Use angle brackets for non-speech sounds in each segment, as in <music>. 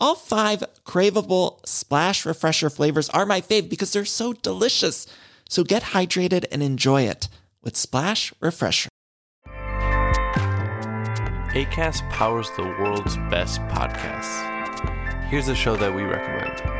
All five craveable Splash Refresher flavors are my fave because they're so delicious. So get hydrated and enjoy it with Splash Refresher. ACAST powers the world's best podcasts. Here's a show that we recommend.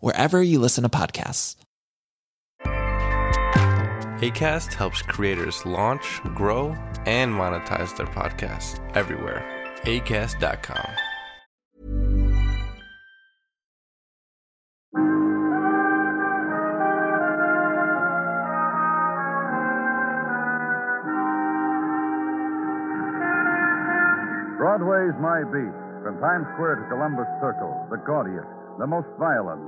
wherever you listen to podcasts. ACAST helps creators launch, grow, and monetize their podcasts everywhere. ACAST.com. Broadway's My Beat. From Times Square to Columbus Circle, the gaudiest, the most violent,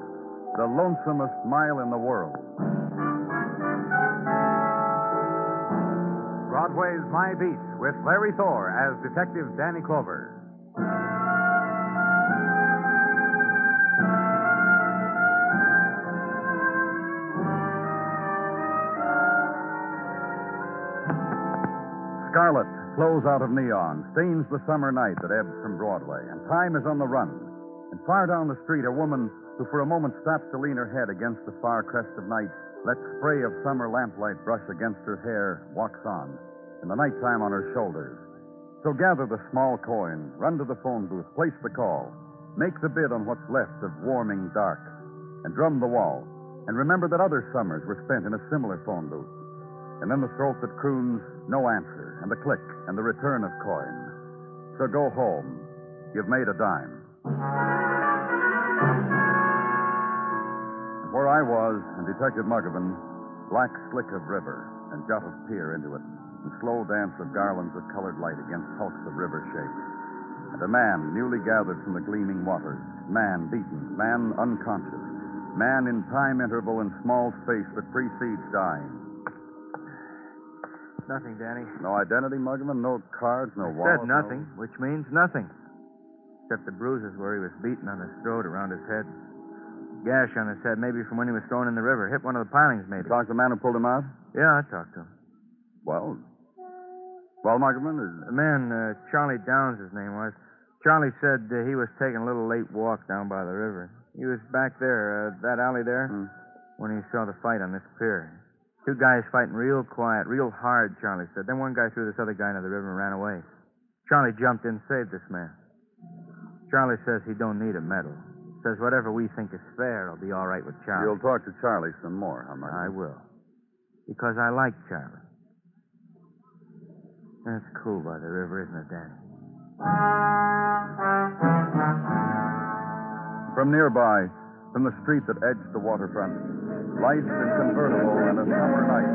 the lonesomest mile in the world. Broadway's My Beat with Larry Thor as Detective Danny Clover. Scarlet flows out of neon, stains the summer night that ebbs from Broadway, and time is on the run. And far down the street, a woman who for a moment stops to lean her head against the far crest of night, lets spray of summer lamplight brush against her hair, walks on, and the nighttime on her shoulders. So gather the small coin, run to the phone booth, place the call, make the bid on what's left of warming dark, and drum the wall. And remember that other summers were spent in a similar phone booth. And then the throat that croons, no answer, and the click, and the return of coin. So go home. You've made a dime. Where I was, and Detective Muggavan, black slick of river, and jut of pier into it, and slow dance of garlands of colored light against hulks of river shapes. And a man newly gathered from the gleaming waters, man beaten, man unconscious, man in time interval and small space that precedes dying. Nothing, Danny. No identity, Muggavan, no cards, no wallet. Said nothing, which means nothing. Except the bruises where he was beaten on his throat, around his head. Gash on his head, maybe from when he was thrown in the river. Hit one of the pilings, maybe. Talk to the man who pulled him out? Yeah, I talked to him. Well, well, Muggavan, is... The man, uh, Charlie Downs, his name was. Charlie said uh, he was taking a little late walk down by the river. He was back there, uh, that alley there, Hmm. when he saw the fight on this pier. Two guys fighting real quiet, real hard, Charlie said. Then one guy threw this other guy into the river and ran away. Charlie jumped in, and saved this man. Charlie says he don't need a medal. Says whatever we think is fair will be all right with Charlie. You'll talk to Charlie some more, huh, Muggavan? I will. Because I like Charlie. That's cool by the river, isn't it, Danny? From nearby, from the street that edged the waterfront, lights and convertible and a summer night.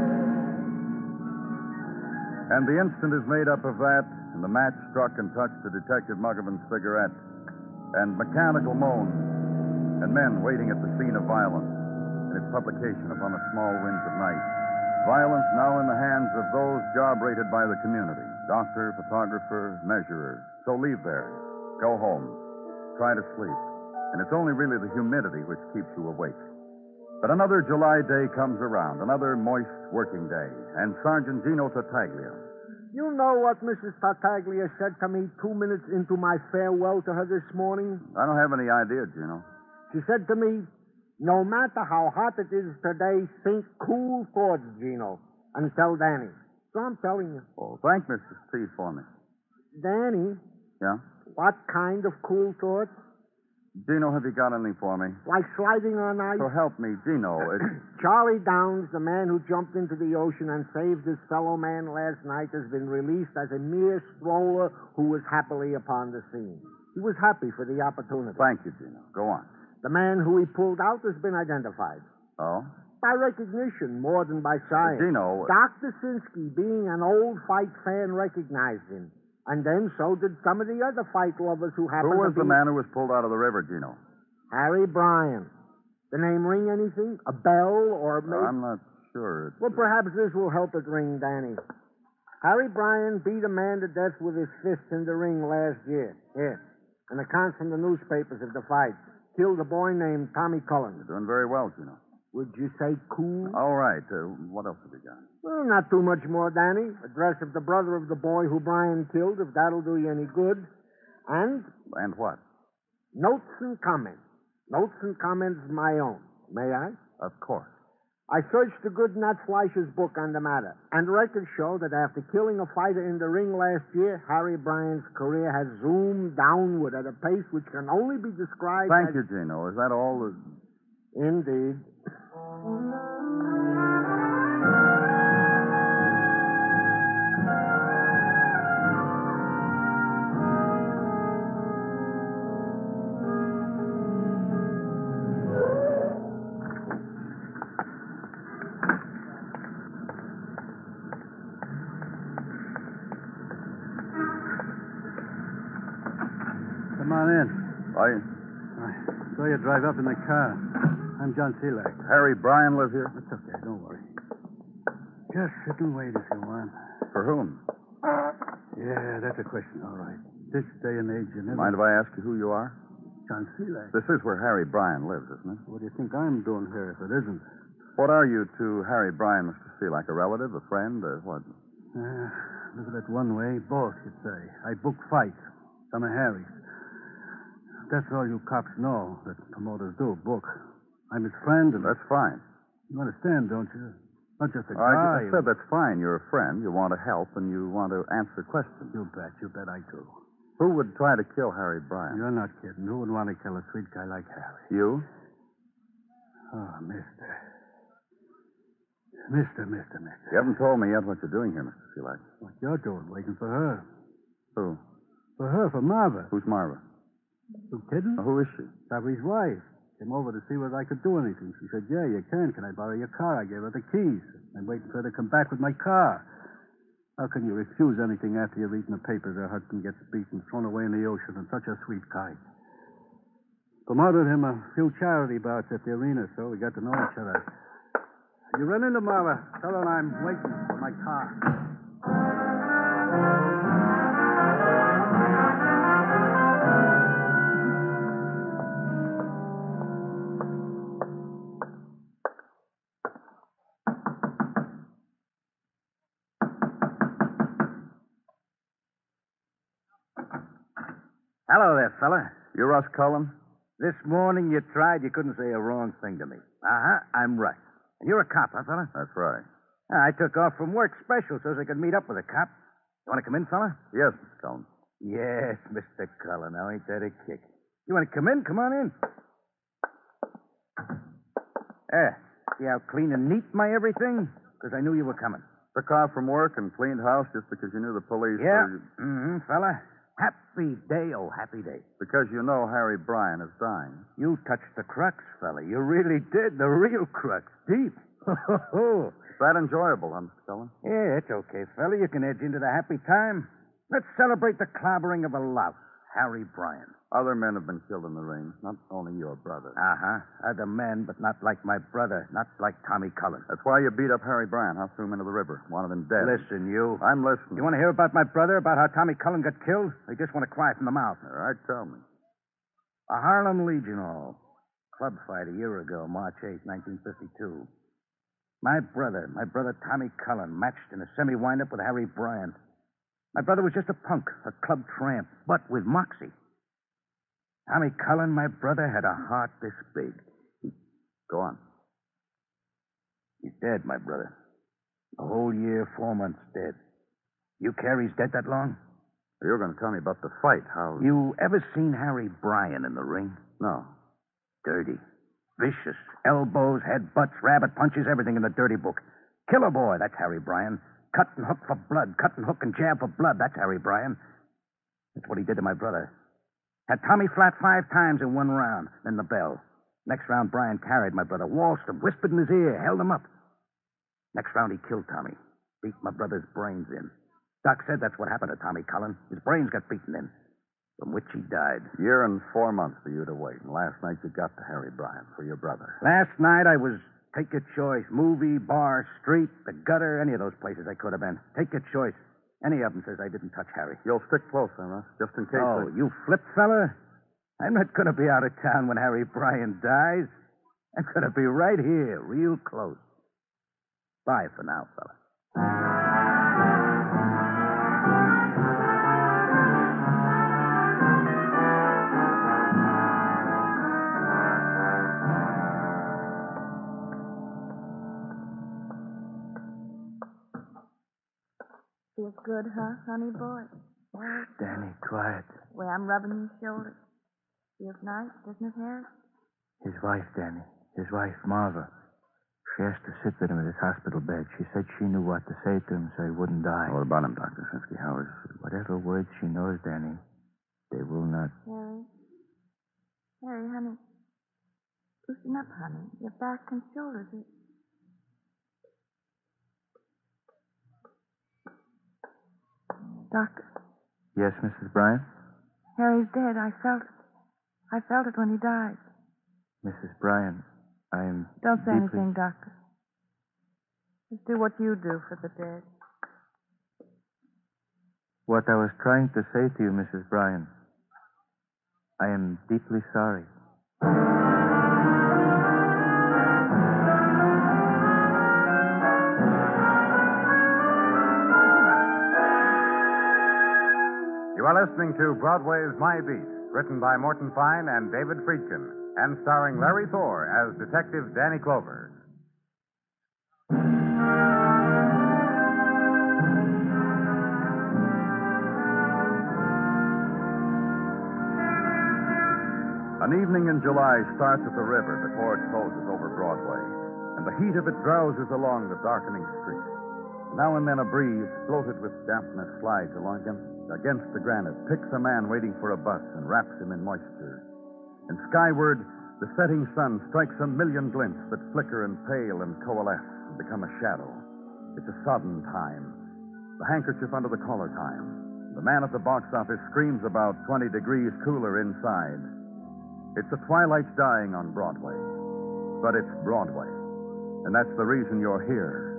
And the instant is made up of that, and the match struck and touched the Detective Muggavan's cigarette, and mechanical moans, and men waiting at the scene of violence, and its publication upon the small winds of night. Violence now in the hands of those job rated by the community doctor, photographer, measurer. So leave there. Go home. Try to sleep. and it's only really the humidity which keeps you awake. But another July day comes around, another moist working day, and Sergeant Gino Tartaglia. You know what Mrs. Tartaglia said to me two minutes into my farewell to her this morning? I don't have any idea, Gino. She said to me, No matter how hot it is today, think cool thoughts, Gino, and tell Danny. So I'm telling you. Oh, thank Mrs. T for me. Danny, Yeah? what kind of cool thoughts? Gino, have you got anything for me? Like sliding on ice? So help me, Gino. <clears throat> It's... Charlie Downs, the man who jumped into the ocean and saved his fellow man last night, has been released as a mere stroller who was happily upon the scene. He was happy for the opportunity. Thank you, Gino. Go on. The man who he pulled out has been identified. Oh? By recognition more than by science. Gino. Dr. Sinsky, being an old fight fan, recognized him. And then so did some of the other fight lovers who happened to. Who was to be... the man who was pulled out of the river, Gino? Harry Bryan. The name ring anything? A bell or maybe... I'm not sure. It's... Well, perhaps this will help it ring, Danny. Harry Bryan beat a man to death with his fist in the ring last year. Here. An account from the newspapers of the fight. Killed a boy named Tommy Cullen. You're doing very well, Gino. Would you say cool? All right. Uh, what else have you got? Well, not too much more, Danny. Address of the brother of the boy who Brian killed, if that'll do you any good. And And what? notes and comments. Notes and comments my own. May I? Of course. I searched the good Nat Fleischer's book on the matter, and records show that after killing a fighter in the ring last year, Harry Bryan's career has zoomed downward at a pace which can only be described Thank as... you, Gino. Is that all? The... Indeed. Drive up in the car. I'm John Selak. Harry Bryan live here? It's okay, don't worry. Just sit and wait if you want. For whom? Yeah, that's a question, all right. This day and age, you never... Mind if I ask you who you are? John Selak. This is where Harry Bryan lives, isn't it? What do you think I'm doing here if it isn't? What are you to Harry Bryan, Mr. Like a relative, a friend, or what? Uh, look at it one way, both, you'd say. I book fights. Some of Harry's. That's all you cops know that promoters do, book. I'm his friend, and That's fine. you understand, don't you? Not just a All right, guy. I said that's fine. You're a friend. You want to help, and you want to answer questions. You bet, you bet I do. Who would try to kill Harry Bryan? You're not kidding. Who would want to kill a sweet guy like Harry? You? Oh, mister. Mister, mister, mister. You haven't told me yet what you're doing here, Mr. Selak. What you're doing, waiting for her. Who? For her, for Marva. Who's Marva? Kidding? Who is she? Sabri's wife. Came over to see whether I could do anything. She said, yeah, you can. Can I borrow your car? I gave her the keys. I'm waiting for her to come back with my car. How can you refuse anything after you've eaten the papers her husband gets beaten, thrown away in the ocean, and such a sweet guy? Promoted him a few charity bouts at the arena, so we got to know each other. You run into Marva. Tell her I'm waiting for my car. Hello there, fella. You Russ Cullen? This morning you tried, you couldn't say a wrong thing to me. Uh huh, I'm Russ. And you're a cop, huh, fella? That's right. I took off from work special so as I could meet up with a cop. You want to come in, fella? Yes, Mr. Cullen. Yes, Mr. Cullen. Now, ain't that a kick? You want to come in? Come on in. There. See how clean and neat my everything? Because I knew you were coming. Took off from work and cleaned house just because you knew the police. Yeah. were- Mm-hmm, fella. Happy day, oh, happy day. Because you know Harry Bryan is dying. You touched the crux, fella. You really did. The real crux. Deep. Is <laughs> that enjoyable, huh, Mr. Cullen? Yeah, it's okay, fella. You can edge into the happy time. Let's celebrate the clobbering of a louse, Harry Bryan. Other men have been killed in the ring, not only your brother. Uh huh. Other men, but not like my brother, not like Tommy Cullen. That's why you beat up Harry Bryan, huh? Threw him into the river. Wanted him dead. Listen, you. I'm listening. You want to hear about my brother, about how Tommy Cullen got killed? You just want to cry from the mouth? All right, tell me. A Harlem Legion Hall. Club fight a year ago, March 8, 1952. My brother, my brother Tommy Cullen, matched in a semi windup with Harry Bryan. My brother was just a punk, a club tramp, but with moxie. Tommy Cullen, my brother, had a heart this big. He... Go on. He's dead, my brother. A whole year, four months dead. You care he's dead that long? You're going to tell me about the fight, how. You ever seen Harry Bryan in the ring? No. Dirty. Vicious. Elbows, head butts, rabbit punches, everything in the dirty book. Killer boy, that's Harry Bryan. Cut and hook for blood. Cut and hook and jab for blood. That's Harry Bryan. That's what he did to my brother. Had Tommy flat five times in one round, then the bell. Next round, Bryan carried my brother, waltzed him, whispered in his ear, held him up. Next round, he killed Tommy. Beat my brother's brains in. Doc said that's what happened to Tommy Cullen. His brains got beaten in, from which he died. Year and four months for you to wait, and last night you got to Harry Bryan for your brother. Last night, I was take your choice movie, bar, street, the gutter, any of those places I could have been. Take your choice. Any of them says I didn't touch Harry. You'll stick close, then, Russ, just in case. Oh, they- you flip fella? I'm not going to be out of town when Harry Bryan dies. I'm going to be right here, real close. Bye for now, fella. Good, huh, honey boy? Danny, quiet. Way I'm rubbing your shoulder. Feels nice, doesn't it, Harry? His wife, Danny. His wife, Marva. She asked to sit with him at his hospital bed. She said she knew what to say to him so he wouldn't die. What about him, Dr. Sinsky? How is. Whatever words she knows, Danny, they will not. Harry? Harry, honey. Loosen up, honey. Your back and shoulders. Are... Doctor, Yes, Mrs. Bryan? Harry's dead. I felt it. I felt it when he died. Mrs. Bryan, I am. Don't say deeply- anything, Doctor. Just do what you do for the dead. What I was trying to say to you, Mrs. Bryan, I am deeply sorry. You are listening to Broadway's My Beat, written by Morton Fine and David Friedkin, and starring Larry Thor as Detective Danny Clover. An evening in July starts at the river before it closes over Broadway, and the heat of it drowses along the darkening street. Now and then a breeze, floated with dampness, slides along against, against the granite, picks a man waiting for a bus and wraps him in moisture. And skyward, the setting sun strikes a million glints that flicker and pale and coalesce and become a shadow. It's a sodden time, the handkerchief under the collar time. The man at the box office screams about 20 degrees cooler inside. It's the twilight dying on Broadway. But it's Broadway. And that's the reason you're here.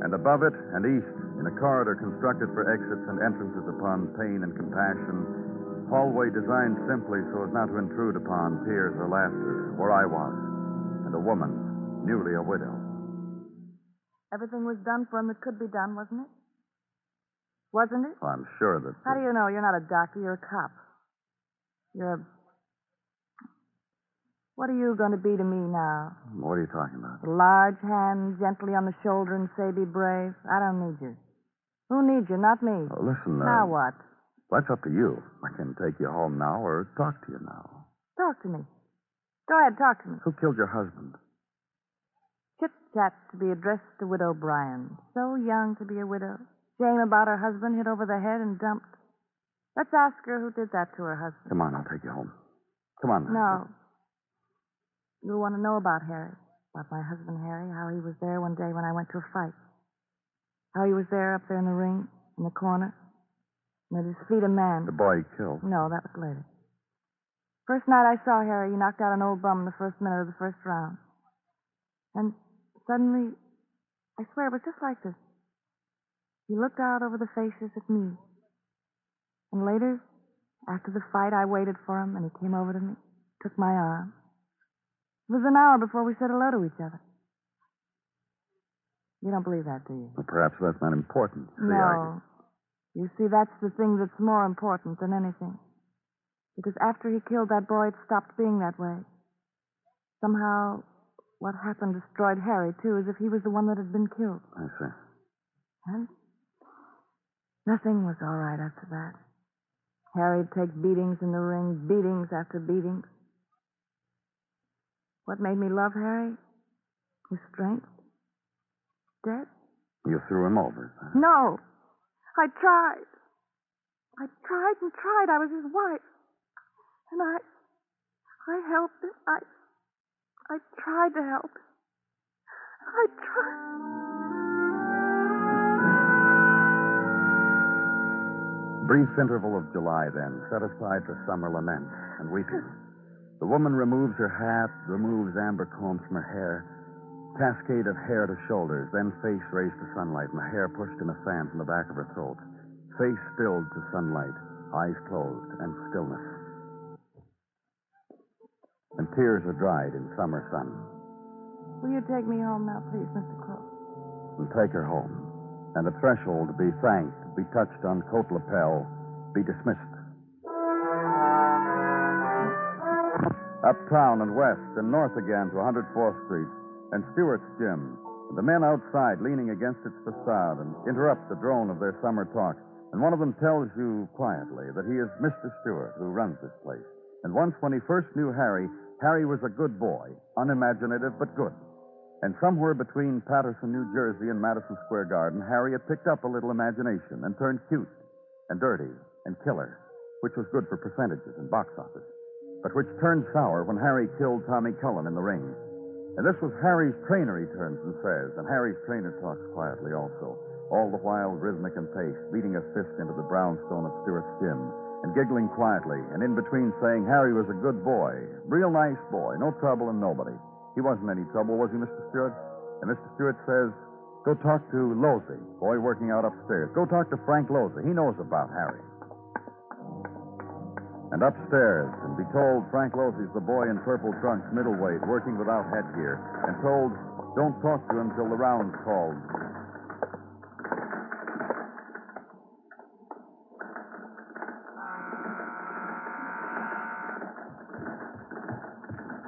And above it and east, in a corridor constructed for exits and entrances upon pain and compassion, hallway designed simply so as not to intrude upon tears or laughter, where I was, and a woman, newly a widow. Everything was done for him that could be done, wasn't it? Wasn't it? I'm sure that. How do you know? You're not a doctor, you're a cop. You're a. What are you going to be to me now? What are you talking about? A large hand gently on the shoulder and say, be brave? I don't need you. Who needs you? Not me. Oh, listen, uh, Now what? That's up to you. I can take you home now or talk to you now. Talk to me. Go ahead, talk to me. Who killed your husband? Chit chat to be addressed to Widow Bryan. So young to be a widow. Shame about her husband hit over the head and dumped. Let's ask her who did that to her husband. Come on, I'll take you home. Come on. No. You want to know about Harry. About my husband, Harry, how he was there one day when I went to a fight. How he was there up there in the ring, in the corner. And at his feet, a man. The boy he killed. No, that was later. First night I saw Harry, he knocked out an old bum in the first minute of the first round. And suddenly, I swear it was just like this. he looked out over the faces at me. And later, after the fight, I waited for him, and he came over to me, took my arm. It was an hour before we said hello to each other. You don't believe that, do you? Well, perhaps that's not important. See, I- no. You see, that's the thing that's more important than anything. Because after he killed that boy, it stopped being that way. Somehow, what happened destroyed Harry, too, as if he was the one that had been killed. I see. And nothing was all right after that. Harry'd take beatings in the ring, beatings after beatings. What made me love Harry? His strength. Dead? You threw him over. No. I tried. I tried and tried. I was his wife. And I I helped him. I I tried to help. I tried. Brief interval of July, then, set aside for summer laments and weeping. The woman removes her hat, removes amber combs from her hair, cascade of hair to shoulders, then face raised to sunlight, and the hair pushed in a fan from the back of her throat. Face stilled to sunlight, eyes closed, and stillness. And tears are dried in summer sun. Will you take me home now, please, Mr. Crow? and take her home. And at threshold, be thanked, be touched on coat lapel, be dismissed. Uptown and west and north again to 104th Street and Stewart's Gym. And the men outside leaning against its facade and interrupt the drone of their summer talk. And one of them tells you quietly that he is Mr. Stewart, who runs this place. And once when he first knew Harry, Harry was a good boy, unimaginative but good. And somewhere between Paterson, New Jersey, and Madison Square Garden, Harry had picked up a little imagination and turned cute and dirty and killer, which was good for percentages and box office, but which turned sour when Harry killed Tommy Cullen in the ring. And this was Harry's trainer, he turns and says, and Harry's trainer talks quietly also, all the while rhythmic and paced, beating a fist into the brownstone of Stewart's gym, and giggling quietly, and in between saying Harry was a good boy, real nice boy, no trouble and nobody. He wasn't any trouble, was he, Mr. Stewart? And Mr. Stewart says, Go talk to Losey, boy working out upstairs. Go talk to Frank Losey. He knows about Harry. And upstairs, and be told Frank Losey's the boy in purple trunks, middleweight, working without headgear, and told, don't talk to him till the round's called.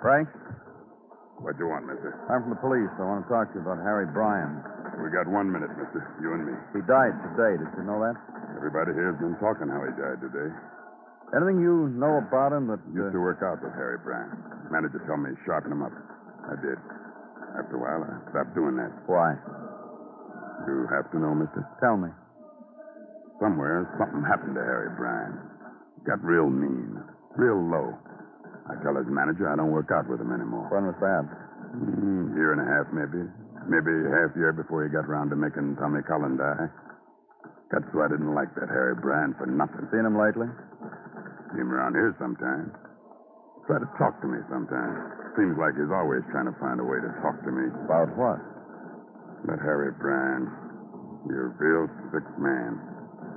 Frank? What do you want, mister? I'm from the police. I want to talk to you about Harry Bryan. We got one minute, mister. You and me. He died today. Did you know that? Everybody here's been talking how he died today. Anything you know about him that. Used to work out with Harry Bryan. Manager told me to sharpen him up. I did. After a while, I stopped doing that. Why? You have to know, mister. Tell me. Somewhere, something happened to Harry Bryan. Got real mean, real low. I tell his manager I don't work out with him anymore. When was that? Mm, year and a half, maybe. Maybe half year before he got around to making Tommy Cullen die. Got so I didn't like that Harry Bryan for nothing. Seen him lately? See him around here sometimes. Try to talk to me sometimes. Seems like he's always trying to find a way to talk to me. About what? That Harry Bryan. You're a real sick man.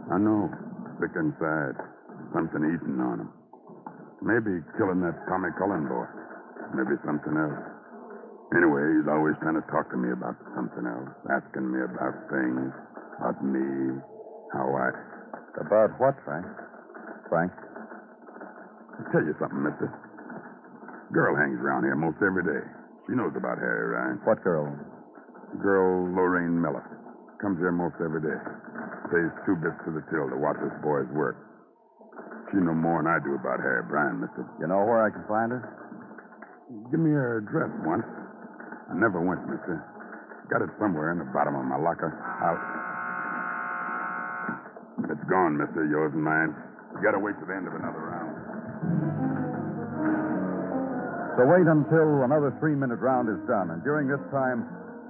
I know. Sick inside. Something eating on him. Maybe killing that Tommy Cullen boy. Maybe something else. Anyway, he's always trying to talk to me about something else. Asking me about things. About me. How I. About what, Frank? Frank? I'll tell you something, mister. Girl hangs around here most every day. She knows about Harry Bryan. What girl? Girl Lorraine Miller. Comes here most every day. Pays two bits to the till to watch this boy's work. She know more than I do about Harry Bryan, mister. You know where I can find her? Give me her address once. I never went, mister. Got it somewhere in the bottom of my locker. I'll... It's gone, mister. Yours and mine. You gotta wait till the end of another round. So wait until another three minute round is done, and during this time,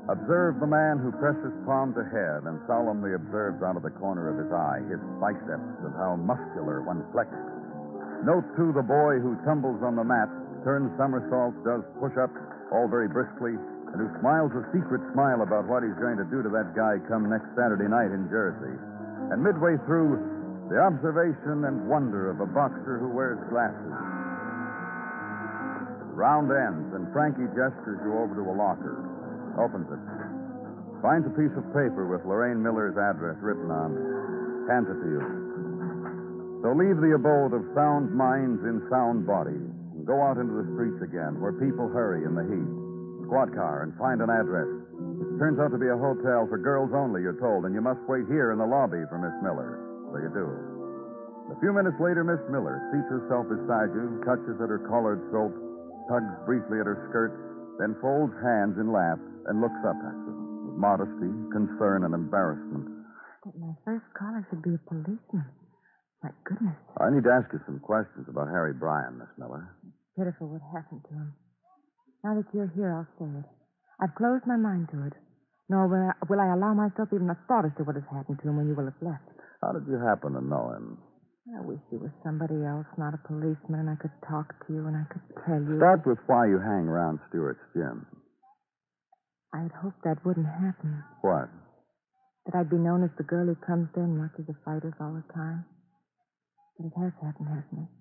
observe the man who presses palm to head and solemnly observes out of the corner of his eye his biceps and how muscular when flexed. Note, too, the boy who tumbles on the mat, turns somersaults, does push ups, all very briskly, and who smiles a secret smile about what he's going to do to that guy come next Saturday night in Jersey. And midway through, the observation and wonder of a boxer who wears glasses. Round ends, and Frankie gestures you over to a locker. Opens it. Finds a piece of paper with Lorraine Miller's address written on. it. Hands it to you. So leave the abode of sound minds in sound bodies and go out into the streets again where people hurry in the heat. Squad car and find an address. It turns out to be a hotel for girls only, you're told, and you must wait here in the lobby for Miss Miller. So you do. A few minutes later, Miss Miller seats herself beside you, touches at her collared throat, tugs briefly at her skirt, then folds hands in lap and looks up at you with modesty, concern, and embarrassment. That my first caller should be a policeman. My goodness. I need to ask you some questions about Harry Bryan, Miss Miller. Pitiful what happened to him. Now that you're here, I'll say it. I've closed my mind to it. Nor will I, will I allow myself even a thought as to what has happened to him when you will have left. How did you happen to know him? I wish you were somebody else, not a policeman, and I could talk to you and I could tell you. Start with why you hang around Stewart's gym. I'd hoped that wouldn't happen. What? That I'd be known as the girl who comes there and watches the fighters all the time. But it has happened, hasn't it?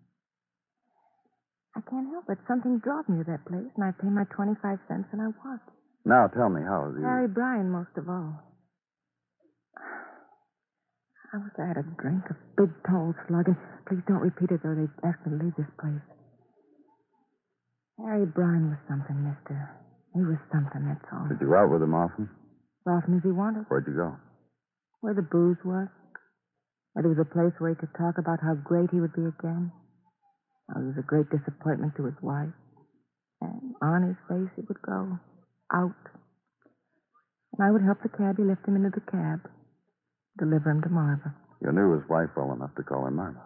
I can't help it. Something draws me to that place, and I pay my 25 cents and I watch. Now tell me, how is he? Harry Bryan, most of all. I wish I had a drink, a big tall slug, and please don't repeat it though they ask me to leave this place. Harry Bryan was something, mister. He was something, that's all. Did you go out with him often? As often as he wanted. Where'd you go? Where the booze was. Where there was a place where he could talk about how great he would be again. How he was a great disappointment to his wife. And on his face he would go. Out. And I would help the cabbie lift him into the cab. Deliver him to Marva. You knew his wife well enough to call him Marva.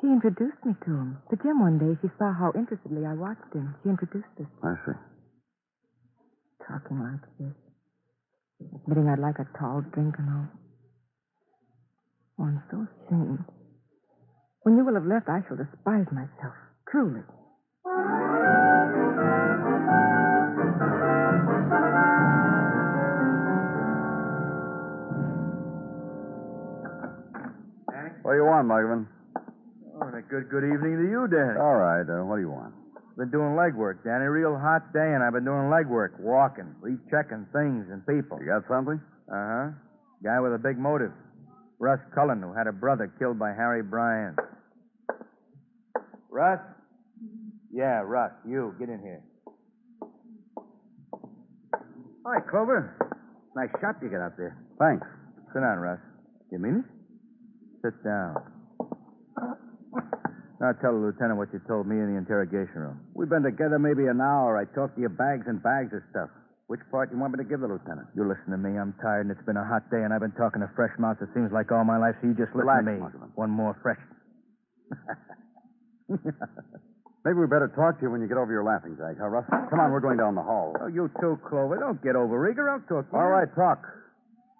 She introduced me to him. The gym one day, she saw how interestedly I watched him. She introduced us. I see. Talking like this. Admitting I'd like a tall drink and all. Oh, I'm so ashamed. When you will have left, I shall despise myself. Truly. What do you want, Mugman? Oh, and a good good evening to you, Danny. All right. Uh, what do you want? Been doing legwork, Danny. Real hot day, and I've been doing legwork, walking, rechecking things and people. You got something? Uh huh. Guy with a big motive. Russ Cullen, who had a brother killed by Harry Bryan. Russ? Yeah, Russ. You, get in here. Hi, Clover. Nice shot you got out there. Thanks. Sit down, Russ. You mean it? Sit down. Now tell the lieutenant what you told me in the interrogation room. We've been together maybe an hour. I talked to you bags and bags of stuff. Which part you want me to give the lieutenant? You listen to me. I'm tired, and it's been a hot day, and I've been talking to fresh mouths. It seems like all my life, so you just listen Relax, to me. Mugman. One more fresh. <laughs> Maybe we better talk to you when you get over your laughing, Zag. Huh, Russ? Come on, we're going down the hall. Oh, you too, Clover. Don't get over eager. I'll talk to you. All right, talk.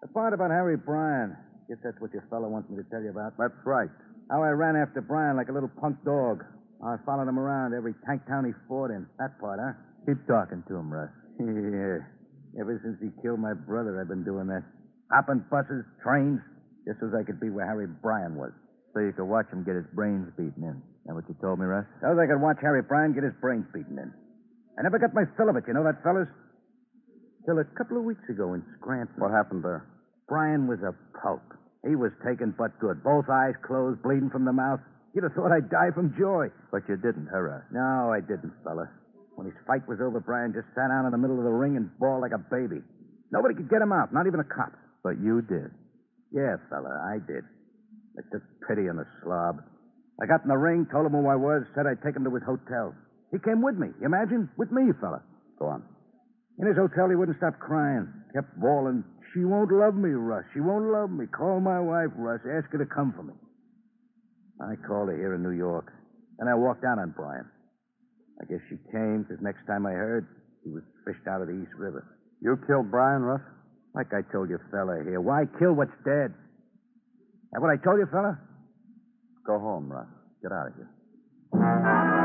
The part about Harry Bryan. Guess that's what your fellow wants me to tell you about. That's right. How I ran after Brian like a little punk dog. How I followed him around every tank town he fought in. That part, huh? Keep talking to him, Russ. <laughs> yeah. Ever since he killed my brother, I've been doing that. Hopping buses, trains, just as I could be where Harry Bryan was. So you could watch him get his brains beaten in. That what you told me, Russ? So I could watch Harry Bryan get his brains beaten in. I never got my fill of it, you know that, fellas? Till a couple of weeks ago in Scranton. What happened there? Bryan was a pulp. He was taken but good. Both eyes closed, bleeding from the mouth. You'd have thought I'd die from joy. But you didn't, Russ? No, I didn't, fella. When his fight was over, Brian just sat down in the middle of the ring and bawled like a baby. Nobody could get him out, not even a cop. But you did. Yeah, fella, I did. I took pity on the slob. I got in the ring, told him who I was, said I'd take him to his hotel. He came with me. You imagine? With me, fella. Go on. In his hotel, he wouldn't stop crying. Kept bawling. She won't love me, Russ. She won't love me. Call my wife, Russ. Ask her to come for me. I called her here in New York. Then I walked down on Bryan. I guess she came, because next time I heard, he was fished out of the East River. You killed Brian, Russ? Like I told you, fella, here. Why kill what's dead? That what I told you, fella? Go home, Russ. Get out of here.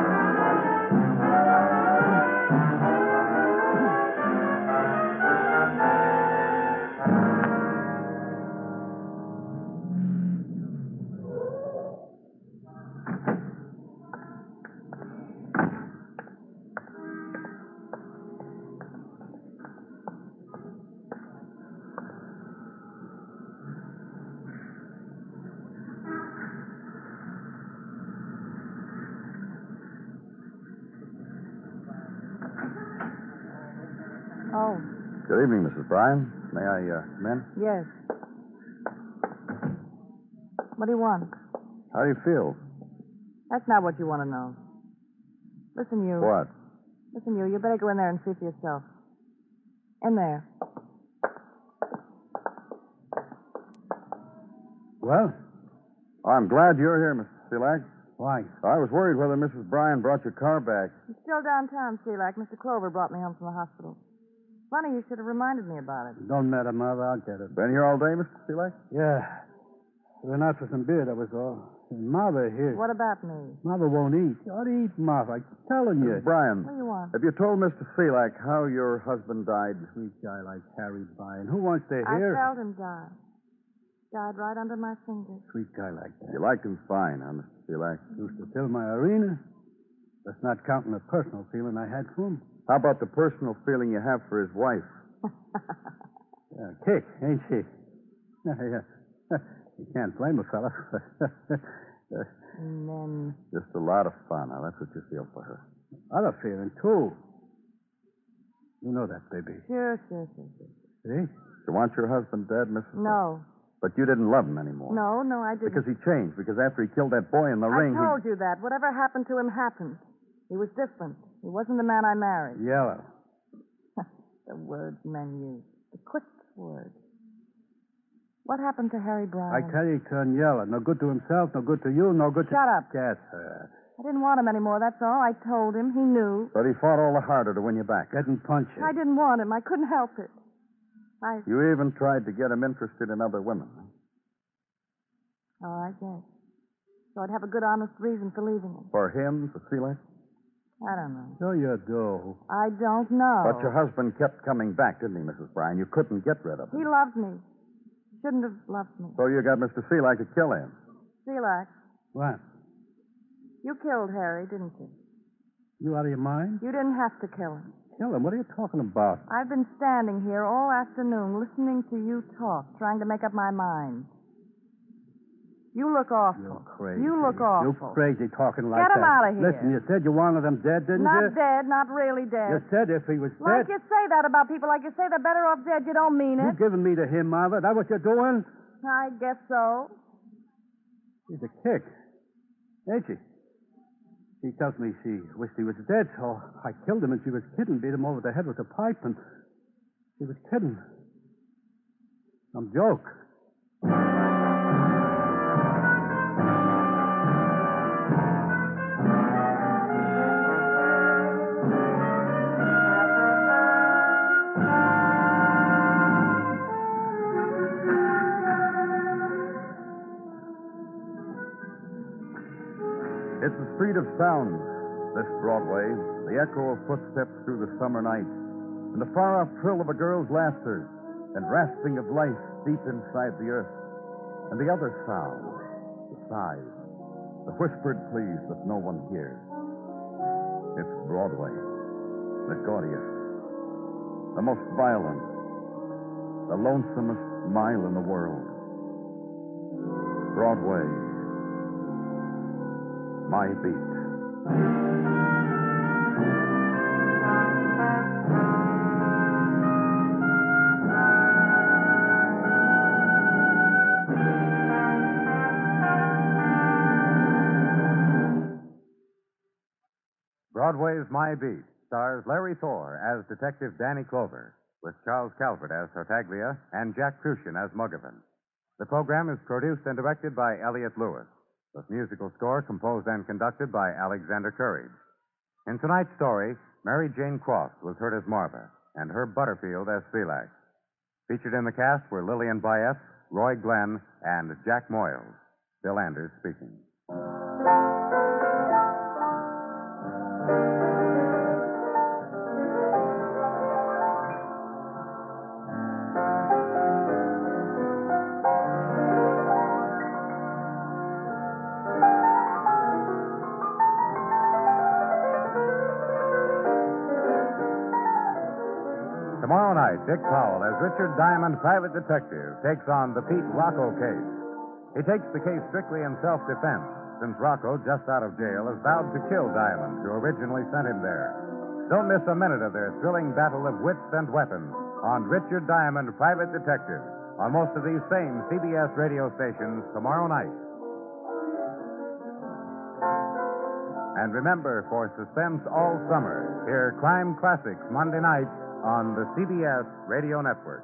Good evening, Mrs. Bryan. May I uh, come in? yes. What do you want? How do you feel? That's not what you want to know. Listen, you. What? Listen, you. You better go in there and see for yourself. In there. Well? I'm glad you're here, Mr. Selak. Why? I was worried whether Mrs. Bryan brought your car back. I'm still downtown, Selak. Mr. Clover brought me home from the hospital. Funny, you should have reminded me about it. Don't matter, Mother. I'll get it. Been here all day, Mr. Selak? Yeah. we went out for some beer, that was all. And Mother here. What about me? Mother won't eat. You ought to eat, Mother. I'm telling you. Mrs. Bryan, What do you want? have you told Mr. Selak how your husband died? Sweet guy like Harry Bryan. Who wants to hear? I hear? felt him die. Died right under my fingers. Sweet guy like that. You liked him fine, huh, Mr. Selak? Used to fill my arena. That's not counting the personal feeling I had for him. How about the personal feeling you have for his wife? <laughs> Yeah, kick, ain't she? <laughs> yeah. <laughs> You can't blame a fella. And then. Just a lot of fun. Now, that's what you feel for her. Other feeling, too. You know that, baby. Sure, sure, sure, sure. See? You want your husband dead, Mrs. No. But you didn't love him anymore. No, no, I didn't. Because he changed. Because after he killed that boy in the I ring, I told you that. Whatever happened to him happened. He was different. He wasn't the man I married. Yellow. <laughs> the words men use. The quick words. What happened to Harry Brown? I tell you, he turned yellow. No good to himself, no good to you, no good to... Shut up. Yes, sir. I didn't want him anymore, that's all. I told him. He knew. But he fought all the harder to win you back. Didn't punch punched. I didn't want him. I couldn't help it. I. You even tried to get him interested in other women. Oh, I guess. So I'd have a good, honest reason for leaving him. For him, for Selak? I don't know. So you do. I don't know. But your husband kept coming back, didn't he, Mrs. Bryan? You couldn't get rid of him. He loved me. He shouldn't have loved me. So you got Mr. Selak to kill him. Selak, What? you killed Harry, didn't you? You out of your mind? You didn't have to kill him. Kill him. What are you talking about? I've been standing here all afternoon listening to you talk, trying to make up my mind. You look awful. You're crazy. You look awful. You crazy talking like Get that. him outta here. Listen, you said you wanted him dead, didn't Not you? Not dead, not really dead. You said if he was Like dead. you say that about people, like you say they're better off dead. You don't mean it. You giving me to him, Marva? That what you're doing? I guess so. She's a kick. Ain't she? She tells me she wished he was dead, so I killed him and she was kidding, beat him over the head with a pipe, and she was kidding. Some joke. Street of sounds, this Broadway, the echo of footsteps through the summer night, and the far off trill of a girl's laughter, and rasping of life deep inside the earth, and the other sounds, the sighs, the whispered pleas that no one hears. It's Broadway, the gaudiest, the most violent, the lonesomest mile in the world. Broadway, my beat. Broadway's My Beat stars Larry Thor as Detective Danny Clover, with Charles Calvert as Tartaglia and Jack Kruschen as Muggavan. The program is produced and directed by Elliott Lewis, with musical score composed and conducted by Alexander Courage. In tonight's story, Mary Jane Croft was heard as Marva, and Herb Butterfield as Selak. Featured in the cast were Lillian Buyeff, Roy Glenn, and Jack Moyles. Bill Anders speaking. Dick Powell, as Richard Diamond, private detective, takes on the Pete Rocco case. He takes the case strictly in self defense, since Rocco, just out of jail, has vowed to kill Diamond, who originally sent him there. Don't miss a minute of their thrilling battle of wits and weapons on Richard Diamond, Private Detective, on most of these same CBS radio stations tomorrow night. And remember, for suspense all summer, hear Crime Classics Monday night on the CBS Radio Network.